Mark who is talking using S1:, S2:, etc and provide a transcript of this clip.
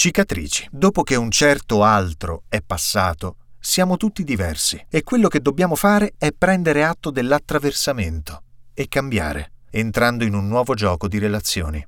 S1: Cicatrici. Dopo che un certo altro è passato, siamo tutti diversi e quello che dobbiamo fare è prendere atto dell'attraversamento e cambiare, entrando in un nuovo gioco di relazioni.